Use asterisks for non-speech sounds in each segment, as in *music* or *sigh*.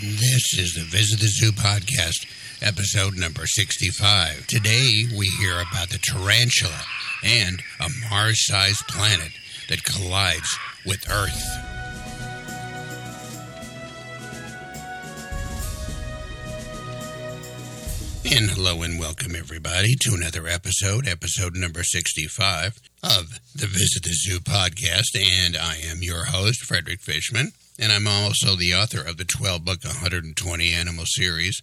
This is the Visit the Zoo podcast, episode number 65. Today we hear about the tarantula and a Mars sized planet that collides with Earth. And hello and welcome everybody to another episode, episode number 65 of the Visit the Zoo podcast. And I am your host, Frederick Fichman. And I'm also the author of the 12 book 120 animal series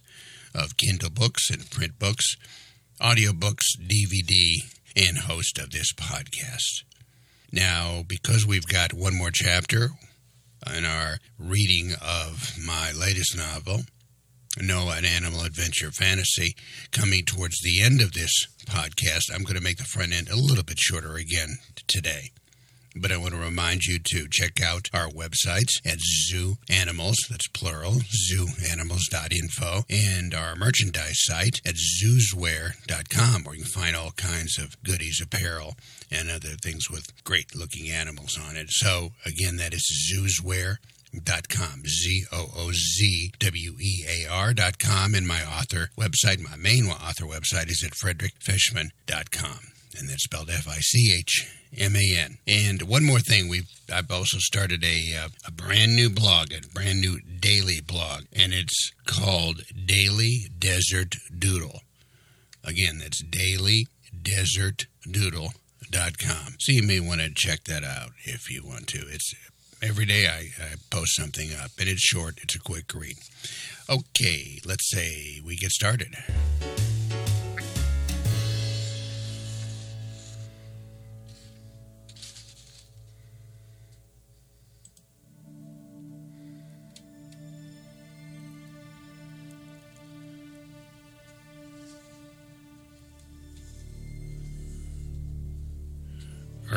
of Kindle books and print books, audiobooks, DVD, and host of this podcast. Now, because we've got one more chapter in our reading of my latest novel, Noah an Animal Adventure Fantasy, coming towards the end of this podcast, I'm going to make the front end a little bit shorter again today. But I want to remind you to check out our websites at Zoo Animals, that's plural, zooanimals.info, and our merchandise site at zoozwear.com, where you can find all kinds of goodies, apparel, and other things with great looking animals on it. So, again, that is zoozwear.com, Z O O Z W E A R dot com, and my author website, my main author website is at frederickfichman.com, and that's spelled F I C H M A N. And one more thing, we've I've also started a uh, a brand new blog, a brand new daily blog, and it's called Daily Desert Doodle. Again, that's Daily Desert Doodle. Dot com. So you may want to check that out if you want to. It's every day I, I post something up, and it's short. It's a quick read. Okay, let's say we get started.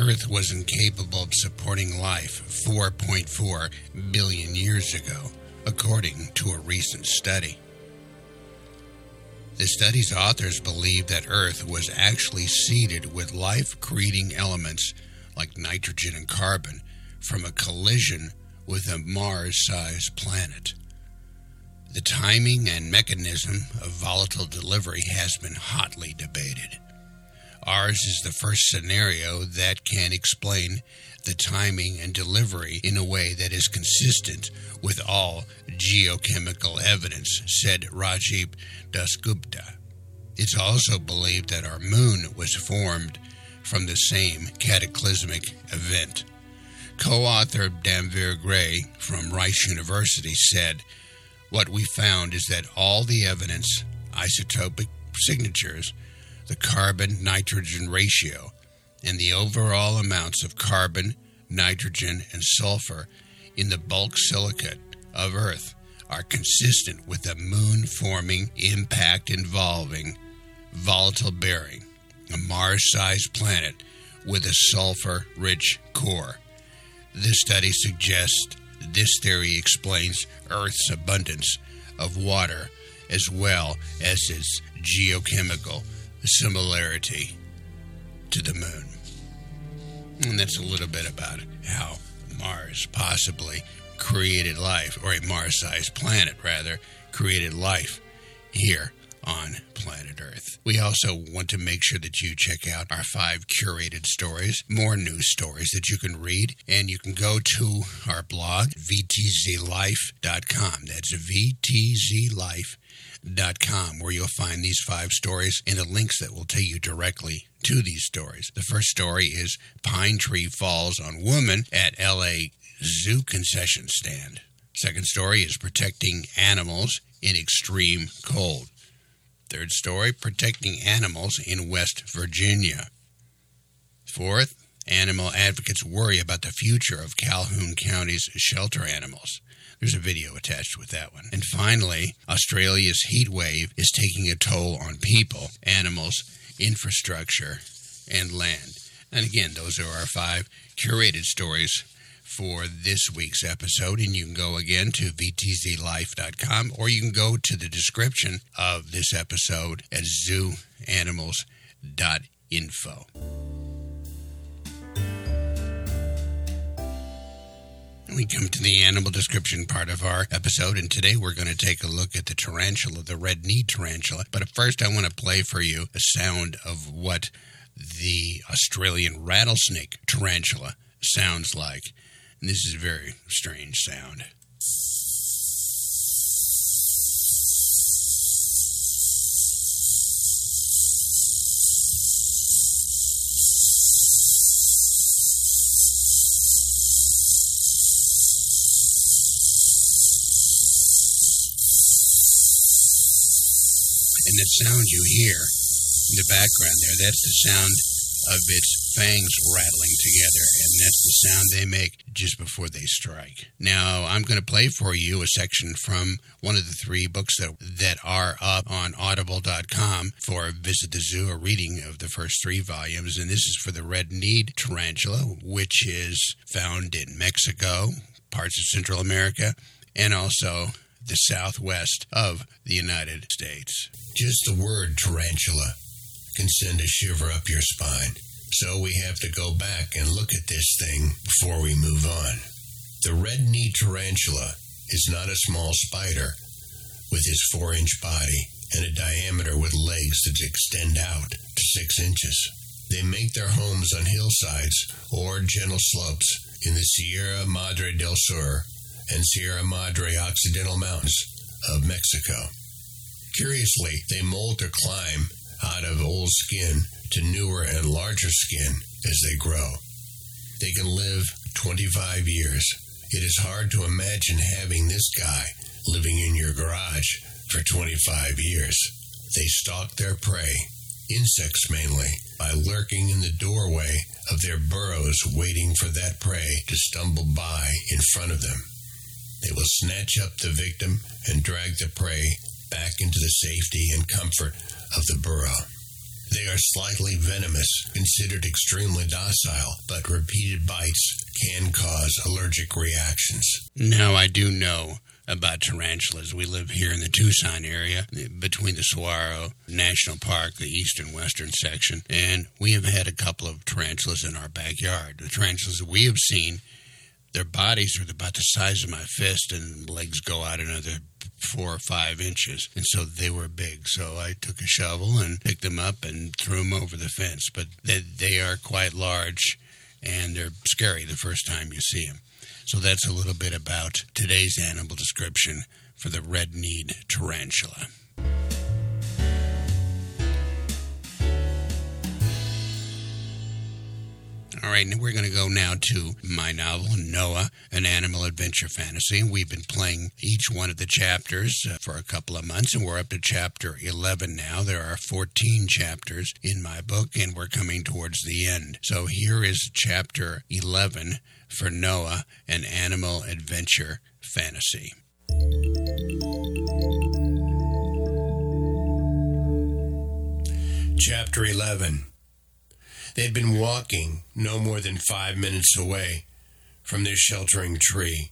Earth was incapable of supporting life 4.4 billion years ago, according to a recent study. The study's authors believe that Earth was actually seeded with life creating elements like nitrogen and carbon from a collision with a Mars sized planet. The timing and mechanism of volatile delivery has been hotly debated. Ours is the first scenario that can explain the timing and delivery in a way that is consistent with all geochemical evidence, said Rajdeep Dasgupta. It's also believed that our moon was formed from the same cataclysmic event. Co author Damanveer Grewal from Rice University said, What we found is that all the evidence, isotopic signatures, the carbon nitrogen ratio, and the overall amounts of carbon, nitrogen, and sulfur in the bulk silicate of Earth are consistent with a moon forming impact involving volatile bearing, a Mars sized planet with a sulfur rich core. This study suggests this theory explains Earth's abundance of water as well as its geochemical similarity to the moon. And that's a little bit about how Mars possibly created life, or a Mars sized planet, rather, created life here on planet Earth. We also want to make sure that you check out our five curated stories, more news stories that you can read, and you can go to our blog, vtzlife.com. That's vtzlife.com, where you'll find these five stories and the links that will take you directly to these stories. The first story is Pine Tree Falls on Woman at LA Zoo Concession Stand. Second story is Protecting Animals in Extreme Cold. Third story, protecting animals in West Virginia. Fourth, animal advocates worry about the future of Calhoun County's shelter animals. There's a video attached with that one. And finally, Australia's heat wave is taking a toll on people, animals, infrastructure, and land. And again, those are our five curated stories for this week's episode. And you can go again to vtzlife.com or you can go to the description of this episode at zooanimals.info. we come to the animal description part of our episode, and today we're going to take a look at the tarantula, the red knee tarantula. But first, I want to play for you a sound of what the Australian rattlesnake tarantula sounds like. And this is a very strange sound. Sound you hear in the background there, that's the sound of its fangs rattling together, and that's the sound they make just before they strike. Now, I'm going to play for you a section from one of the three books that, that are up on audible.com for Visit the Zoo, a reading of the first three volumes, and this is for the red-kneed tarantula, which is found in Mexico, parts of Central America, and also the southwest of the United States. Just the word tarantula can send a shiver up your spine. So we have to go back and look at this thing before we move on. The red knee tarantula is not a small spider with his four inch body and a diameter with legs that extend out to six inches. They make their homes on hillsides or gentle slopes in the Sierra Madre del Sur and Sierra Madre Occidental Mountains of Mexico. Curiously, they molt or climb out of old skin to newer and larger skin as they grow. They can live 25 years. It is hard to imagine having this guy living in your garage for 25 years. They stalk their prey, insects mainly, by lurking in the doorway of their burrows waiting for that prey to stumble by in front of them. They will snatch up the victim and drag the prey back into the safety and comfort of the burrow. They are slightly venomous, considered extremely docile, but repeated bites can cause allergic reactions. Now, I do know about tarantulas. We live here in the Tucson area between the Saguaro National Park, the eastern western section, and we have had a couple of tarantulas in our backyard. The tarantulas we have seen, their bodies are about the size of my fist and legs go out another four or five inches, and so they were big. So I took a shovel and picked them up and threw them over the fence. But they, they are quite large, and they're scary the first time you see them. So that's a little bit about today's animal description for the red-kneed tarantula. All right, and we're going to go now to my novel, Noah, an animal adventure fantasy. We've been playing each one of the chapters uh, for a couple of months, and we're up to chapter 11 now. There are 14 chapters in my book, and we're coming towards the end. So here is chapter 11 for Noah, an animal adventure fantasy. Chapter 11 they had been walking no more than five minutes away from their sheltering tree,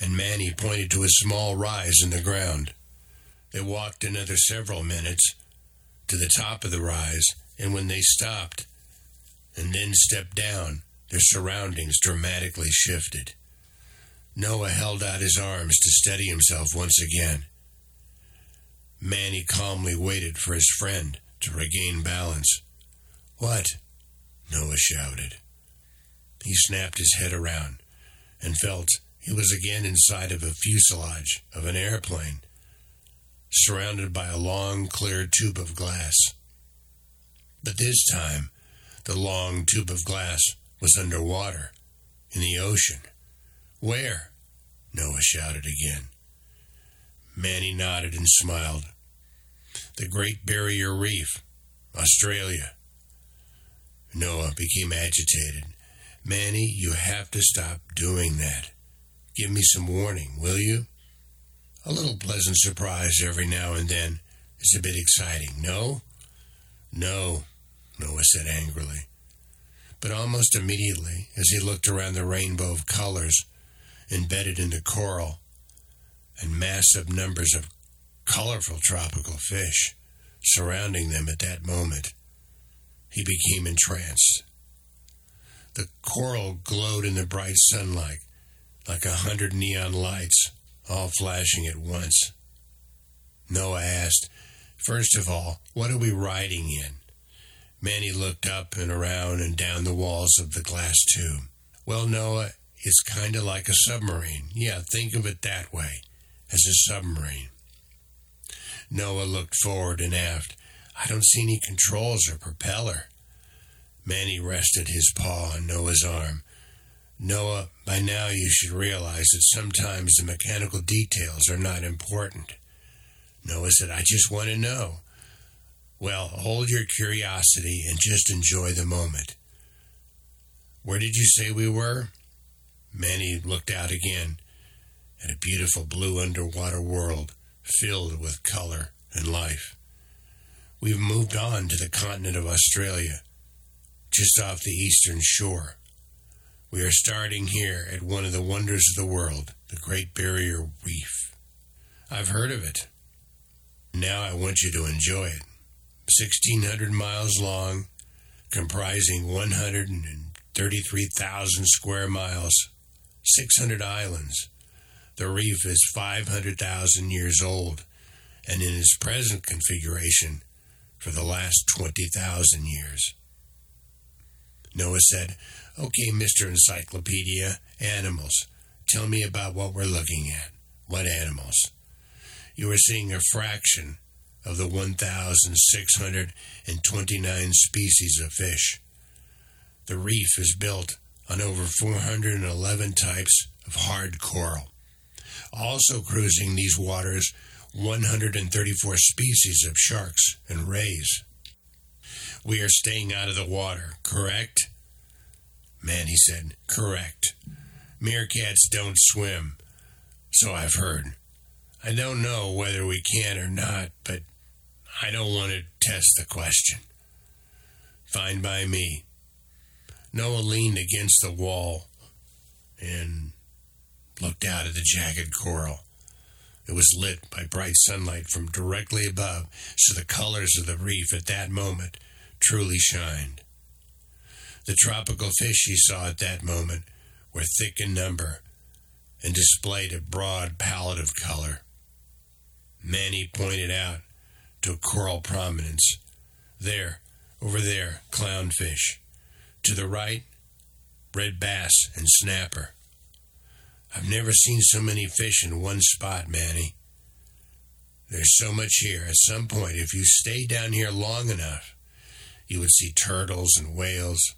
and Manny pointed to a small rise in the ground. They walked another several minutes to the top of the rise, and when they stopped and then stepped down, their surroundings dramatically shifted. Noah held out his arms to steady himself once again. Manny calmly waited for his friend to regain balance. What? Noah shouted. He snapped his head around and felt he was again inside of a fuselage of an airplane, surrounded by a long, clear tube of glass. But this time, the long tube of glass was underwater, in the ocean. Where? Noah shouted again. Manny nodded and smiled. The Great Barrier Reef, Australia. Noah became agitated. Manny, you have to stop doing that. Give me some warning, will you? A little pleasant surprise every now and then is a bit exciting, no? No, Noah said angrily. But almost immediately, as he looked around the rainbow of colors embedded in the coral and massive numbers of colorful tropical fish surrounding them at that moment, he became entranced. The coral glowed in the bright sunlight, like a hundred neon lights, all flashing at once. Noah asked, First of all, what are we riding in? Manny looked up and around and down the walls of the glass tube. Well, Noah, it's kind of like a submarine. Yeah, think of it that way, as a submarine. Noah looked forward and aft. I don't see any controls or propeller. Manny rested his paw on Noah's arm. Noah, by now you should realize that sometimes the mechanical details are not important. Noah said, I just want to know. Well, hold your curiosity and just enjoy the moment. Where did you say we were? Manny looked out again at a beautiful blue underwater world filled with color and life. We've moved on to the continent of Australia, just off the eastern shore. We are starting here at one of the wonders of the world, the Great Barrier Reef. I've heard of it. Now I want you to enjoy it. 1,600 miles long, comprising 133,000 square miles, 600 islands. The reef is 500,000 years old, and in its present configuration, for the last 20,000 years. Noah said, Okay, Mr. Encyclopedia, animals. Tell me about what we're looking at. What animals? You are seeing a fraction of the 1,629 species of fish. The reef is built on over 411 types of hard coral. Also cruising these waters 134 species of sharks and rays. We are staying out of the water, correct? Man, he said, correct. Meerkats don't swim, so I've heard. I don't know whether we can or not, but I don't want to test the question. Fine by me. Noah leaned against the wall and looked out at the jagged coral. It was lit by bright sunlight from directly above, so the colors of the reef at that moment truly shined. The tropical fish he saw at that moment were thick in number and displayed a broad palette of color. Manny pointed out to a coral prominence. There, over there, clownfish. To the right, red bass and snapper. I've never seen so many fish in one spot, Manny. There's so much here. At some point, if you stay down here long enough, you would see turtles and whales,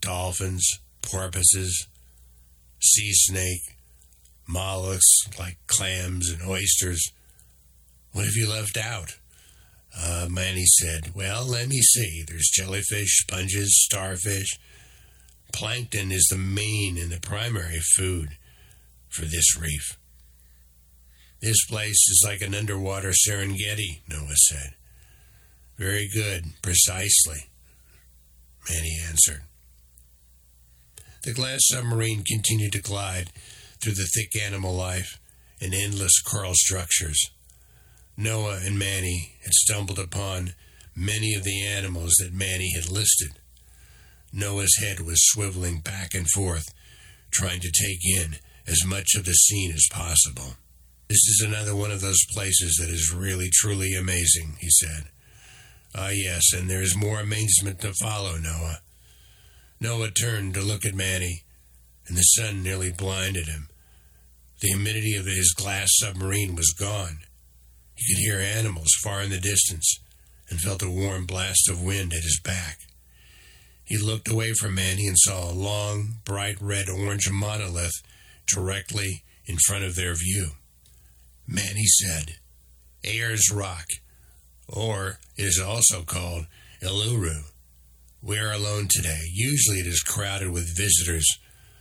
dolphins, porpoises, sea snake, mollusks like clams and oysters. What have you left out? Uh, Manny said, Well, let me see. There's jellyfish, sponges, starfish. Plankton is the main and the primary food for this reef. This place is like an underwater Serengeti, Noah said. Very good, precisely, Manny answered. The glass submarine continued to glide through the thick animal life and endless coral structures. Noah and Manny had stumbled upon many of the animals that Manny had listed. Noah's head was swiveling back and forth, trying to take in as much of the scene as possible. This is another one of those places that is really, truly amazing, he said. Ah, yes, and there is more amazement to follow, Noah. Noah turned to look at Manny, and the sun nearly blinded him. The humidity of his glass submarine was gone. He could hear animals far in the distance and felt a warm blast of wind at his back. He looked away from Manny and saw a long, bright red orange monolith directly in front of their view. Manny said, Ayers Rock, or it is also called Uluru. We are alone today. Usually it is crowded with visitors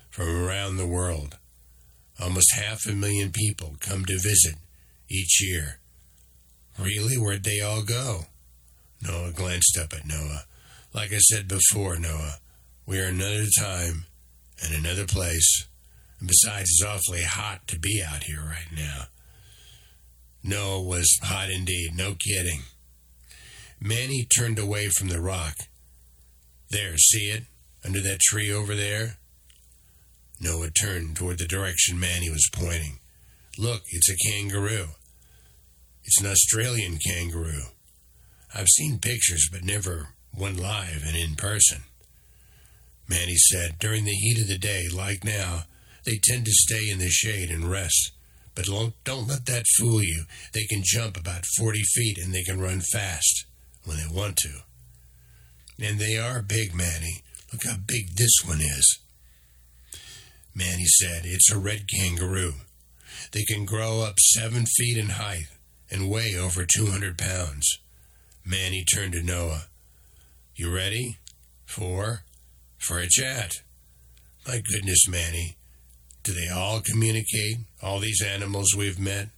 from around the world. Almost half a million people come to visit each year. Really? Where'd they all go? Noah glanced up at Noah. Like I said before, Noah, we are another time and another place and besides, it's awfully hot to be out here right now. No, it was hot indeed, no kidding. Manny turned away from the rock. There, see it? Under that tree over there? Noah turned toward the direction Manny was pointing. Look, it's a kangaroo. It's an Australian kangaroo. I've seen pictures, but never one live and in person. Manny said, during the heat of the day, like now, they tend to stay in the shade and rest. But don't let that fool you. They can jump about 40 feet and they can run fast when they want to. And they are big, Manny. Look how big this one is. Manny said, It's a red kangaroo. They can grow up seven feet in height and weigh over 200 pounds. Manny turned to Noah. You ready? For? For a chat. My goodness, Manny. Do they all communicate? All these animals we've met?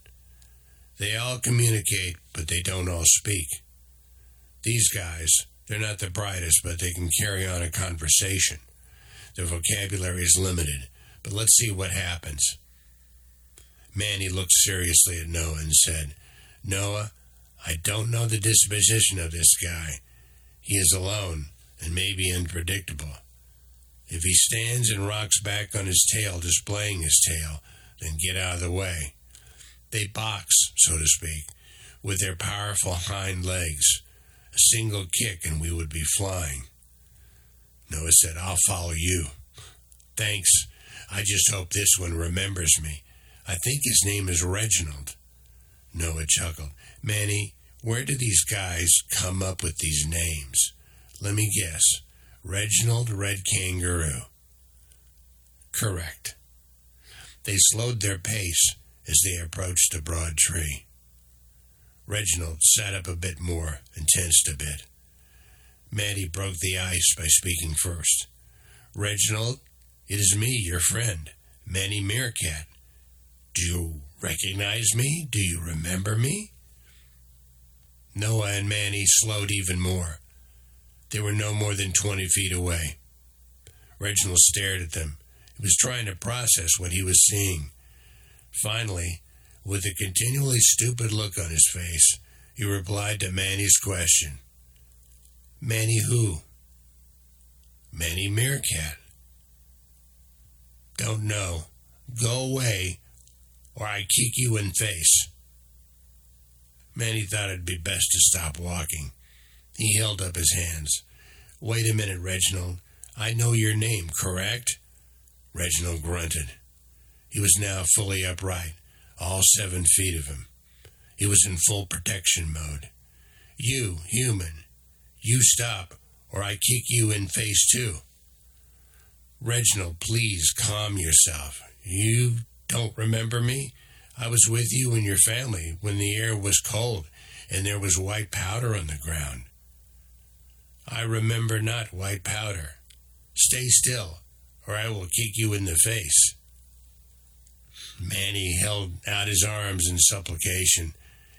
They all communicate, but they don't all speak. These guys, they're not the brightest, but they can carry on a conversation. Their vocabulary is limited, but let's see what happens. Manny looked seriously at Noah and said, Noah, I don't know the disposition of this guy. He is alone and maybe unpredictable. If he stands and rocks back on his tail, displaying his tail, then get out of the way. They box, so to speak, with their powerful hind legs. A single kick and we would be flying. Noah said, I'll follow you. Thanks. I just hope this one remembers me. I think his name is Reginald. Noah chuckled. Manny, where do these guys come up with these names? Let me guess. Reginald Red Kangaroo. Correct. They slowed their pace as they approached a broad tree. Reginald sat up a bit more and tensed a bit. Manny broke the ice by speaking first. Reginald, it is me, your friend, Manny Meerkat. Do you recognize me? Do you remember me? Noah and Manny slowed even more. They were no more than 20 feet away. Reginald stared at them. He was trying to process what he was seeing. Finally, with a continually stupid look on his face, he replied to Manny's question. Manny who? Manny Meerkat. Don't know. Go away or I kick you in face. Manny thought it'd be best to stop walking. He held up his hands. Wait a minute, Reginald. I know your name, correct? Reginald grunted. He was now fully upright, all seven feet of him. He was in full protection mode. You, human, you stop, or I kick you in face too. Reginald, please calm yourself. You don't remember me? I was with you and your family when the air was cold and there was white powder on the ground. I remember not white powder. Stay still, or I will kick you in the face. Manny held out his arms in supplication.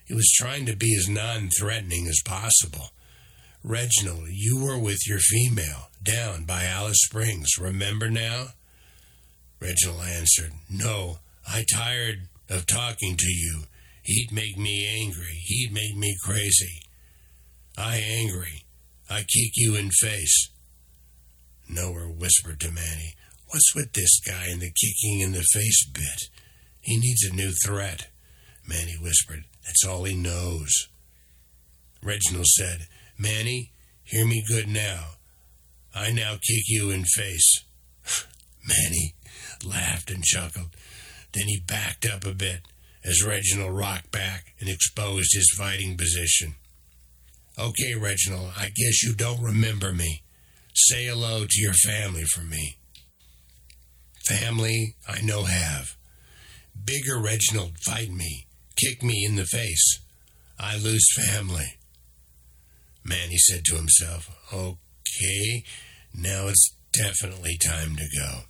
He was trying to be as non threatening as possible. Reginald, you were with your female down by Alice Springs. Remember now? Reginald answered, No, I tired of talking to you. He'd make me angry. He'd make me crazy. I angry. I kick you in face. Noah whispered to Manny, What's with this guy and the kicking in the face bit? He needs a new threat. Manny whispered, That's all he knows. Reginald said, Manny, hear me good now. I now kick you in face. *laughs* Manny laughed and chuckled. Then he backed up a bit as Reginald rocked back and exposed his fighting position. Okay, Reginald, I guess you don't remember me. Say hello to your family for me. Family I know have. Bigger Reginald fight me, kick me in the face. I lose family. Manny said to himself, Okay, now it's definitely time to go.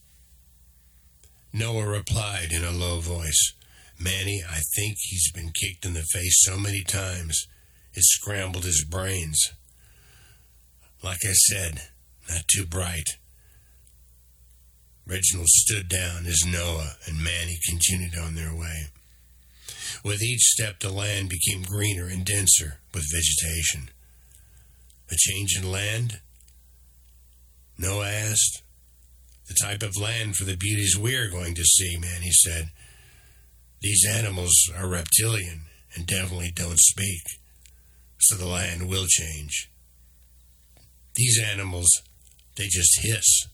Noah replied in a low voice, Manny, I think he's been kicked in the face so many times it scrambled his brains. Like I said, not too bright. Reginald stood down as Noah and Manny continued on their way. With each step, the land became greener and denser with vegetation. A change in land? Noah asked. the type of land for the beauties we're going to see, Manny said. These animals are reptilian and definitely don't speak, so the land will change. These animals, they just hiss.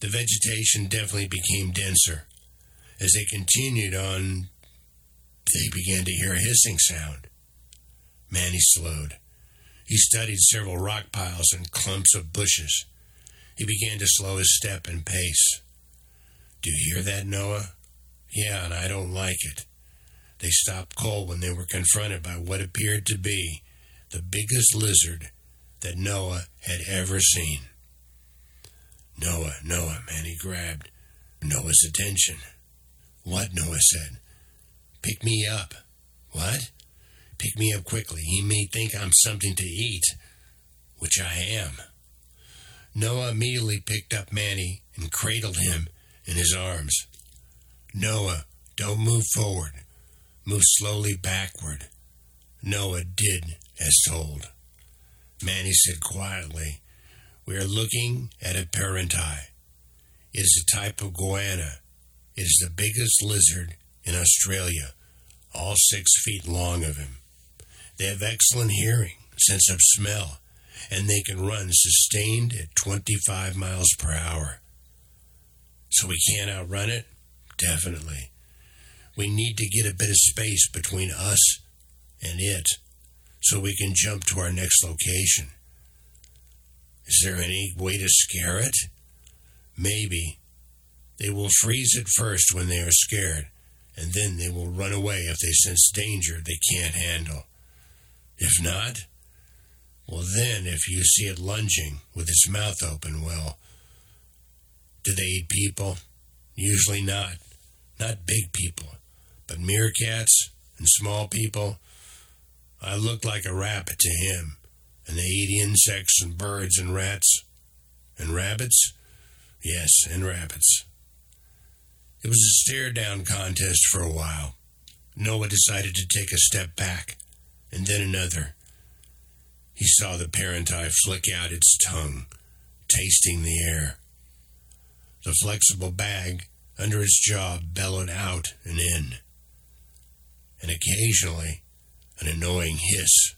The vegetation definitely became denser. As they continued on, they began to hear a hissing sound. Manny slowed. He studied several rock piles and clumps of bushes. He began to slow his step and pace. Do you hear that, Noah? Yeah, and I don't like it. They stopped cold when they were confronted by what appeared to be the biggest lizard that Noah had ever seen. Noah, Noah, Manny grabbed Noah's attention. What? Noah said. Pick me up. What? Pick me up quickly. He may think I'm something to eat, which I am. Noah immediately picked up Manny and cradled him in his arms. Noah, don't move forward. Move slowly backward. Noah did as told. Manny said quietly, We are looking at a perentie. It is a type of goanna. It is the biggest lizard in Australia, all six feet long of him. They have excellent hearing, sense of smell, and they can run sustained at 25 miles per hour. So we can't outrun it? Definitely. We need to get a bit of space between us and it so we can jump to our next location. Is there any way to scare it? Maybe. They will freeze at first when they are scared, and then they will run away if they sense danger they can't handle. If not, well, then, if you see it lunging with its mouth open, well, do they eat people? Usually not. Not big people, but meerkats and small people. I look like a rabbit to him, and they eat insects and birds and rats. And rabbits? Yes, and rabbits. It was a stare down contest for a while. Noah decided to take a step back, and then another. He saw the perentie flick out its tongue, tasting the air. The flexible bag under its jaw bellowed out and in. And occasionally, an annoying hiss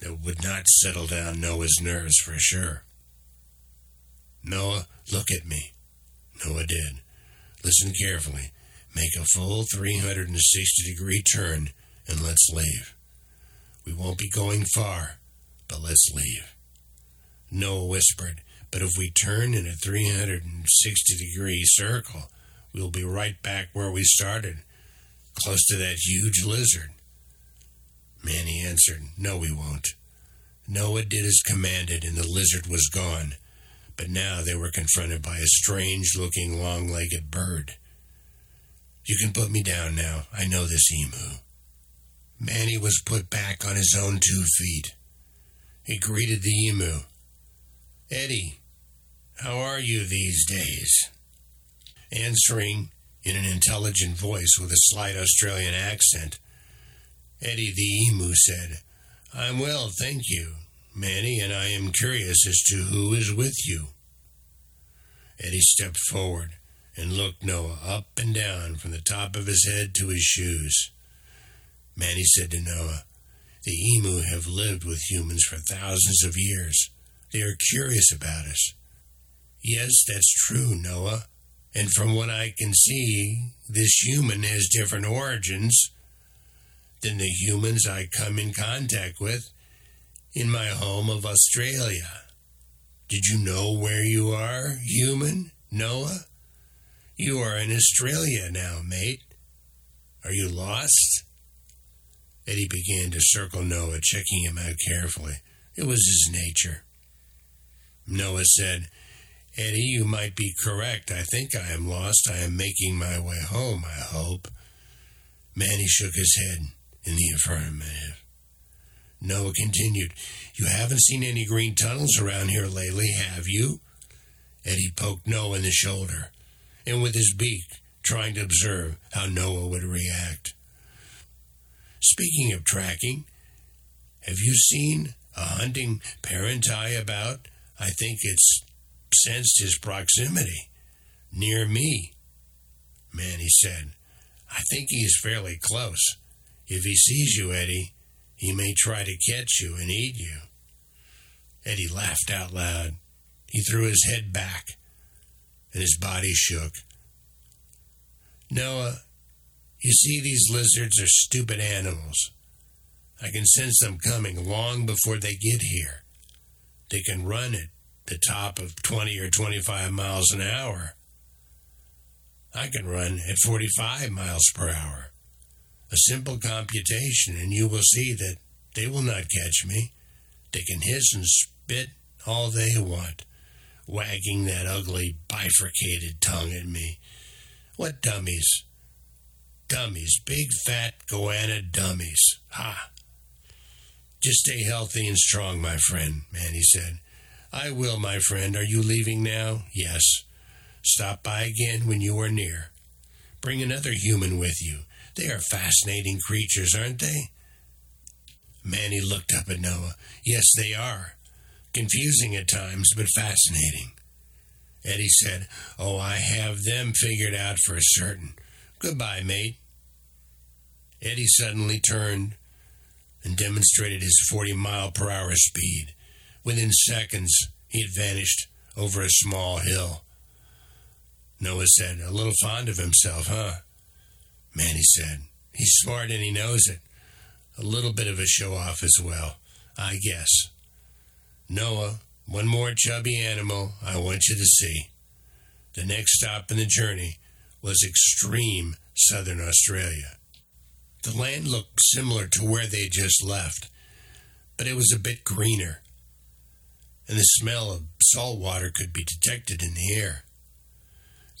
that would not settle down Noah's nerves for sure. Noah, look at me. Noah did. Listen carefully. Make a full 360 degree turn and let's leave. We won't be going far, but let's leave. Noah whispered, But if we turn in a 360 degree circle, we'll be right back where we started, close to that huge lizard. Manny answered, No, we won't. Noah did as commanded, and the lizard was gone. But now they were confronted by a strange looking long legged bird. You can put me down now. I know this emu. Manny was put back on his own two feet. He greeted the emu. Eddie, how are you these days? Answering in an intelligent voice with a slight Australian accent, Eddie the emu said, I'm well, thank you, Manny, and I am curious as to who is with you. Eddie stepped forward and looked Noah up and down from the top of his head to his shoes. Manny said to Noah, The emu have lived with humans for thousands of years. They are curious about us. Yes, that's true, Noah. And from what I can see, this human has different origins than the humans I come in contact with in my home of Australia. Did you know where you are, human, Noah? You are in Australia now, mate. Are you lost? Eddie began to circle Noah, checking him out carefully. It was his nature. Noah said, Eddie, you might be correct. I think I am lost. I am making my way home, I hope. Manny shook his head in the affirmative. Noah continued, You haven't seen any green tunnels around here lately, have you? Eddie poked Noah in the shoulder, and with his beak, trying to observe how Noah would react. Speaking of tracking, have you seen a hunting perentie about? I think it's sensed his proximity near me. Manny said, I think he is fairly close. If he sees you, Eddie, he may try to catch you and eat you. Eddie laughed out loud. He threw his head back, and his body shook. Noah, you see, these lizards are stupid animals. I can sense them coming long before they get here. They can run at the top of 20 or 25 miles an hour. I can run at 45 miles per hour. A simple computation, and you will see that they will not catch me. They can hiss and spit all they want, wagging that ugly bifurcated tongue at me. What dummies! Dummies, big fat goanna dummies. Ha! Just stay healthy and strong, my friend, Manny said. I will, my friend. Are you leaving now? Yes. Stop by again when you are near. Bring another human with you. They are fascinating creatures, aren't they? Manny looked up at Noah. Yes, they are. Confusing at times, but fascinating. Eddie said, Oh, I have them figured out for certain. Goodbye, mate. Eddie suddenly turned and demonstrated his 40 mile per hour speed. Within seconds, he had vanished over a small hill. Noah said, A little fond of himself, huh? Manny said, He's smart and he knows it. A little bit of a show off as well, I guess. Noah, one more chubby animal I want you to see. The next stop in the journey was extreme southern Australia. The land looked similar to where they just left, but it was a bit greener, and the smell of salt water could be detected in the air.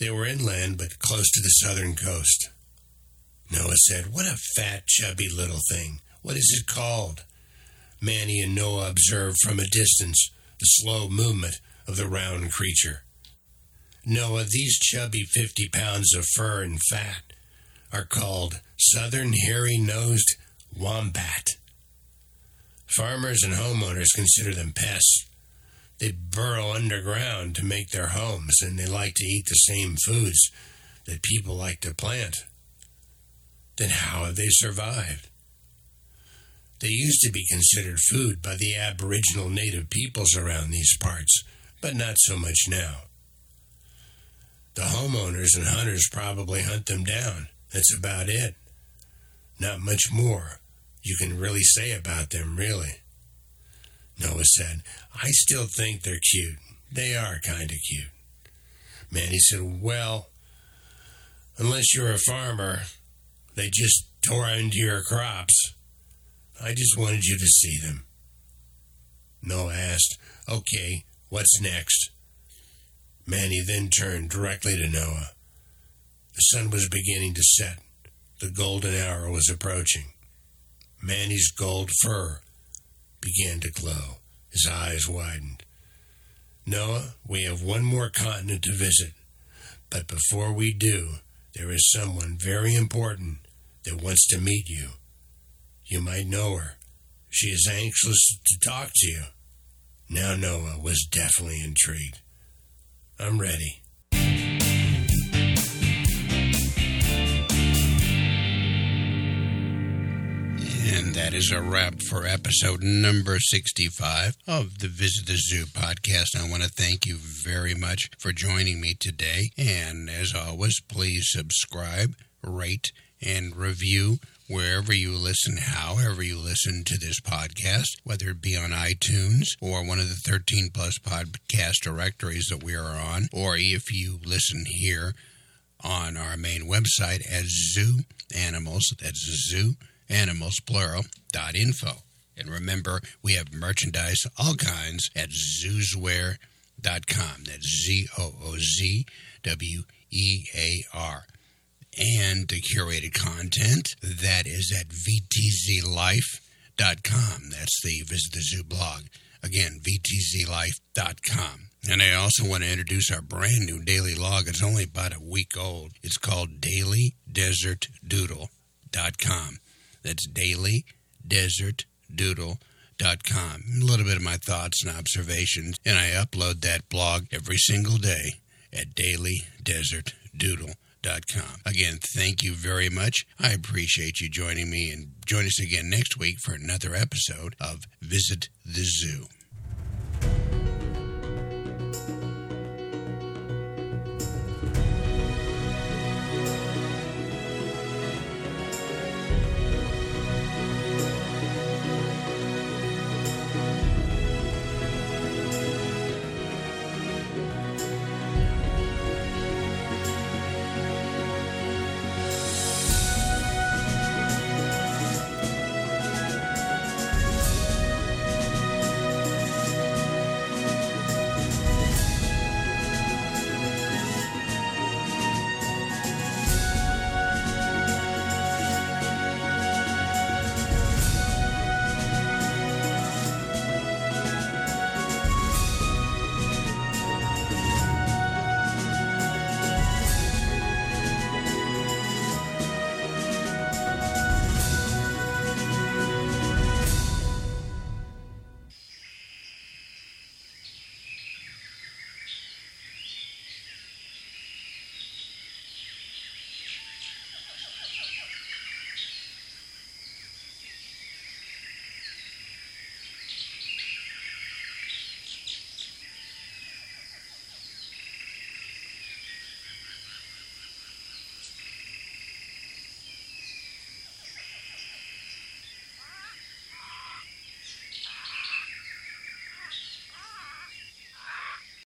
They were inland, but close to the southern coast. Noah said, What a fat, chubby little thing. What is it called? Manny and Noah observed from a distance the slow movement of the round creature. Noah, these chubby 50 pounds of fur and fat are called southern hairy nosed wombat. Farmers and homeowners consider them pests. They burrow underground to make their homes, and they like to eat the same foods that people like to plant. Then how have they survived? They used to be considered food by the Aboriginal native peoples around these parts, but not so much now. The homeowners and hunters probably hunt them down. That's about it. Not much more you can really say about them, really. Noah said, I still think they're cute. They are kind of cute. Manny said, Well, unless you're a farmer, they just tore into your crops. I just wanted you to see them. Noah asked, Okay, what's next? Manny then turned directly to Noah. The sun was beginning to set. The golden hour was approaching. Manny's gold fur began to glow. His eyes widened. Noah, we have one more continent to visit. But before we do, there is someone very important that wants to meet you. You might know her. She is anxious to talk to you. Now Noah was definitely intrigued. I'm ready. Is a wrap for episode number 65 of the Visit the Zoo podcast. I want to thank you very much for joining me today. And as always, please subscribe, rate, and review wherever you listen, however you listen to this podcast, whether it be on iTunes or one of the 13 plus podcast directories that we are on, or if you listen here on our main website at Zoo Animals, that's Zoo Animals Plural dot info. And remember, we have merchandise, all kinds, at zoozwear.com. That's Z O O Z W E A R and the curated content that is at vtzlife.com. That's the Visit the Zoo blog. Again, vtzlife.com. And I also want to introduce our brand new daily log. It's only about a week old. It's called dailydesertdoodle.com. That's dailydesertdoodle.com. A little bit of my thoughts and observations, and I upload that blog every single day at dailydesertdoodle.com. Again, thank you very much. I appreciate you joining me and join us again next week for another episode of Visit the Zoo.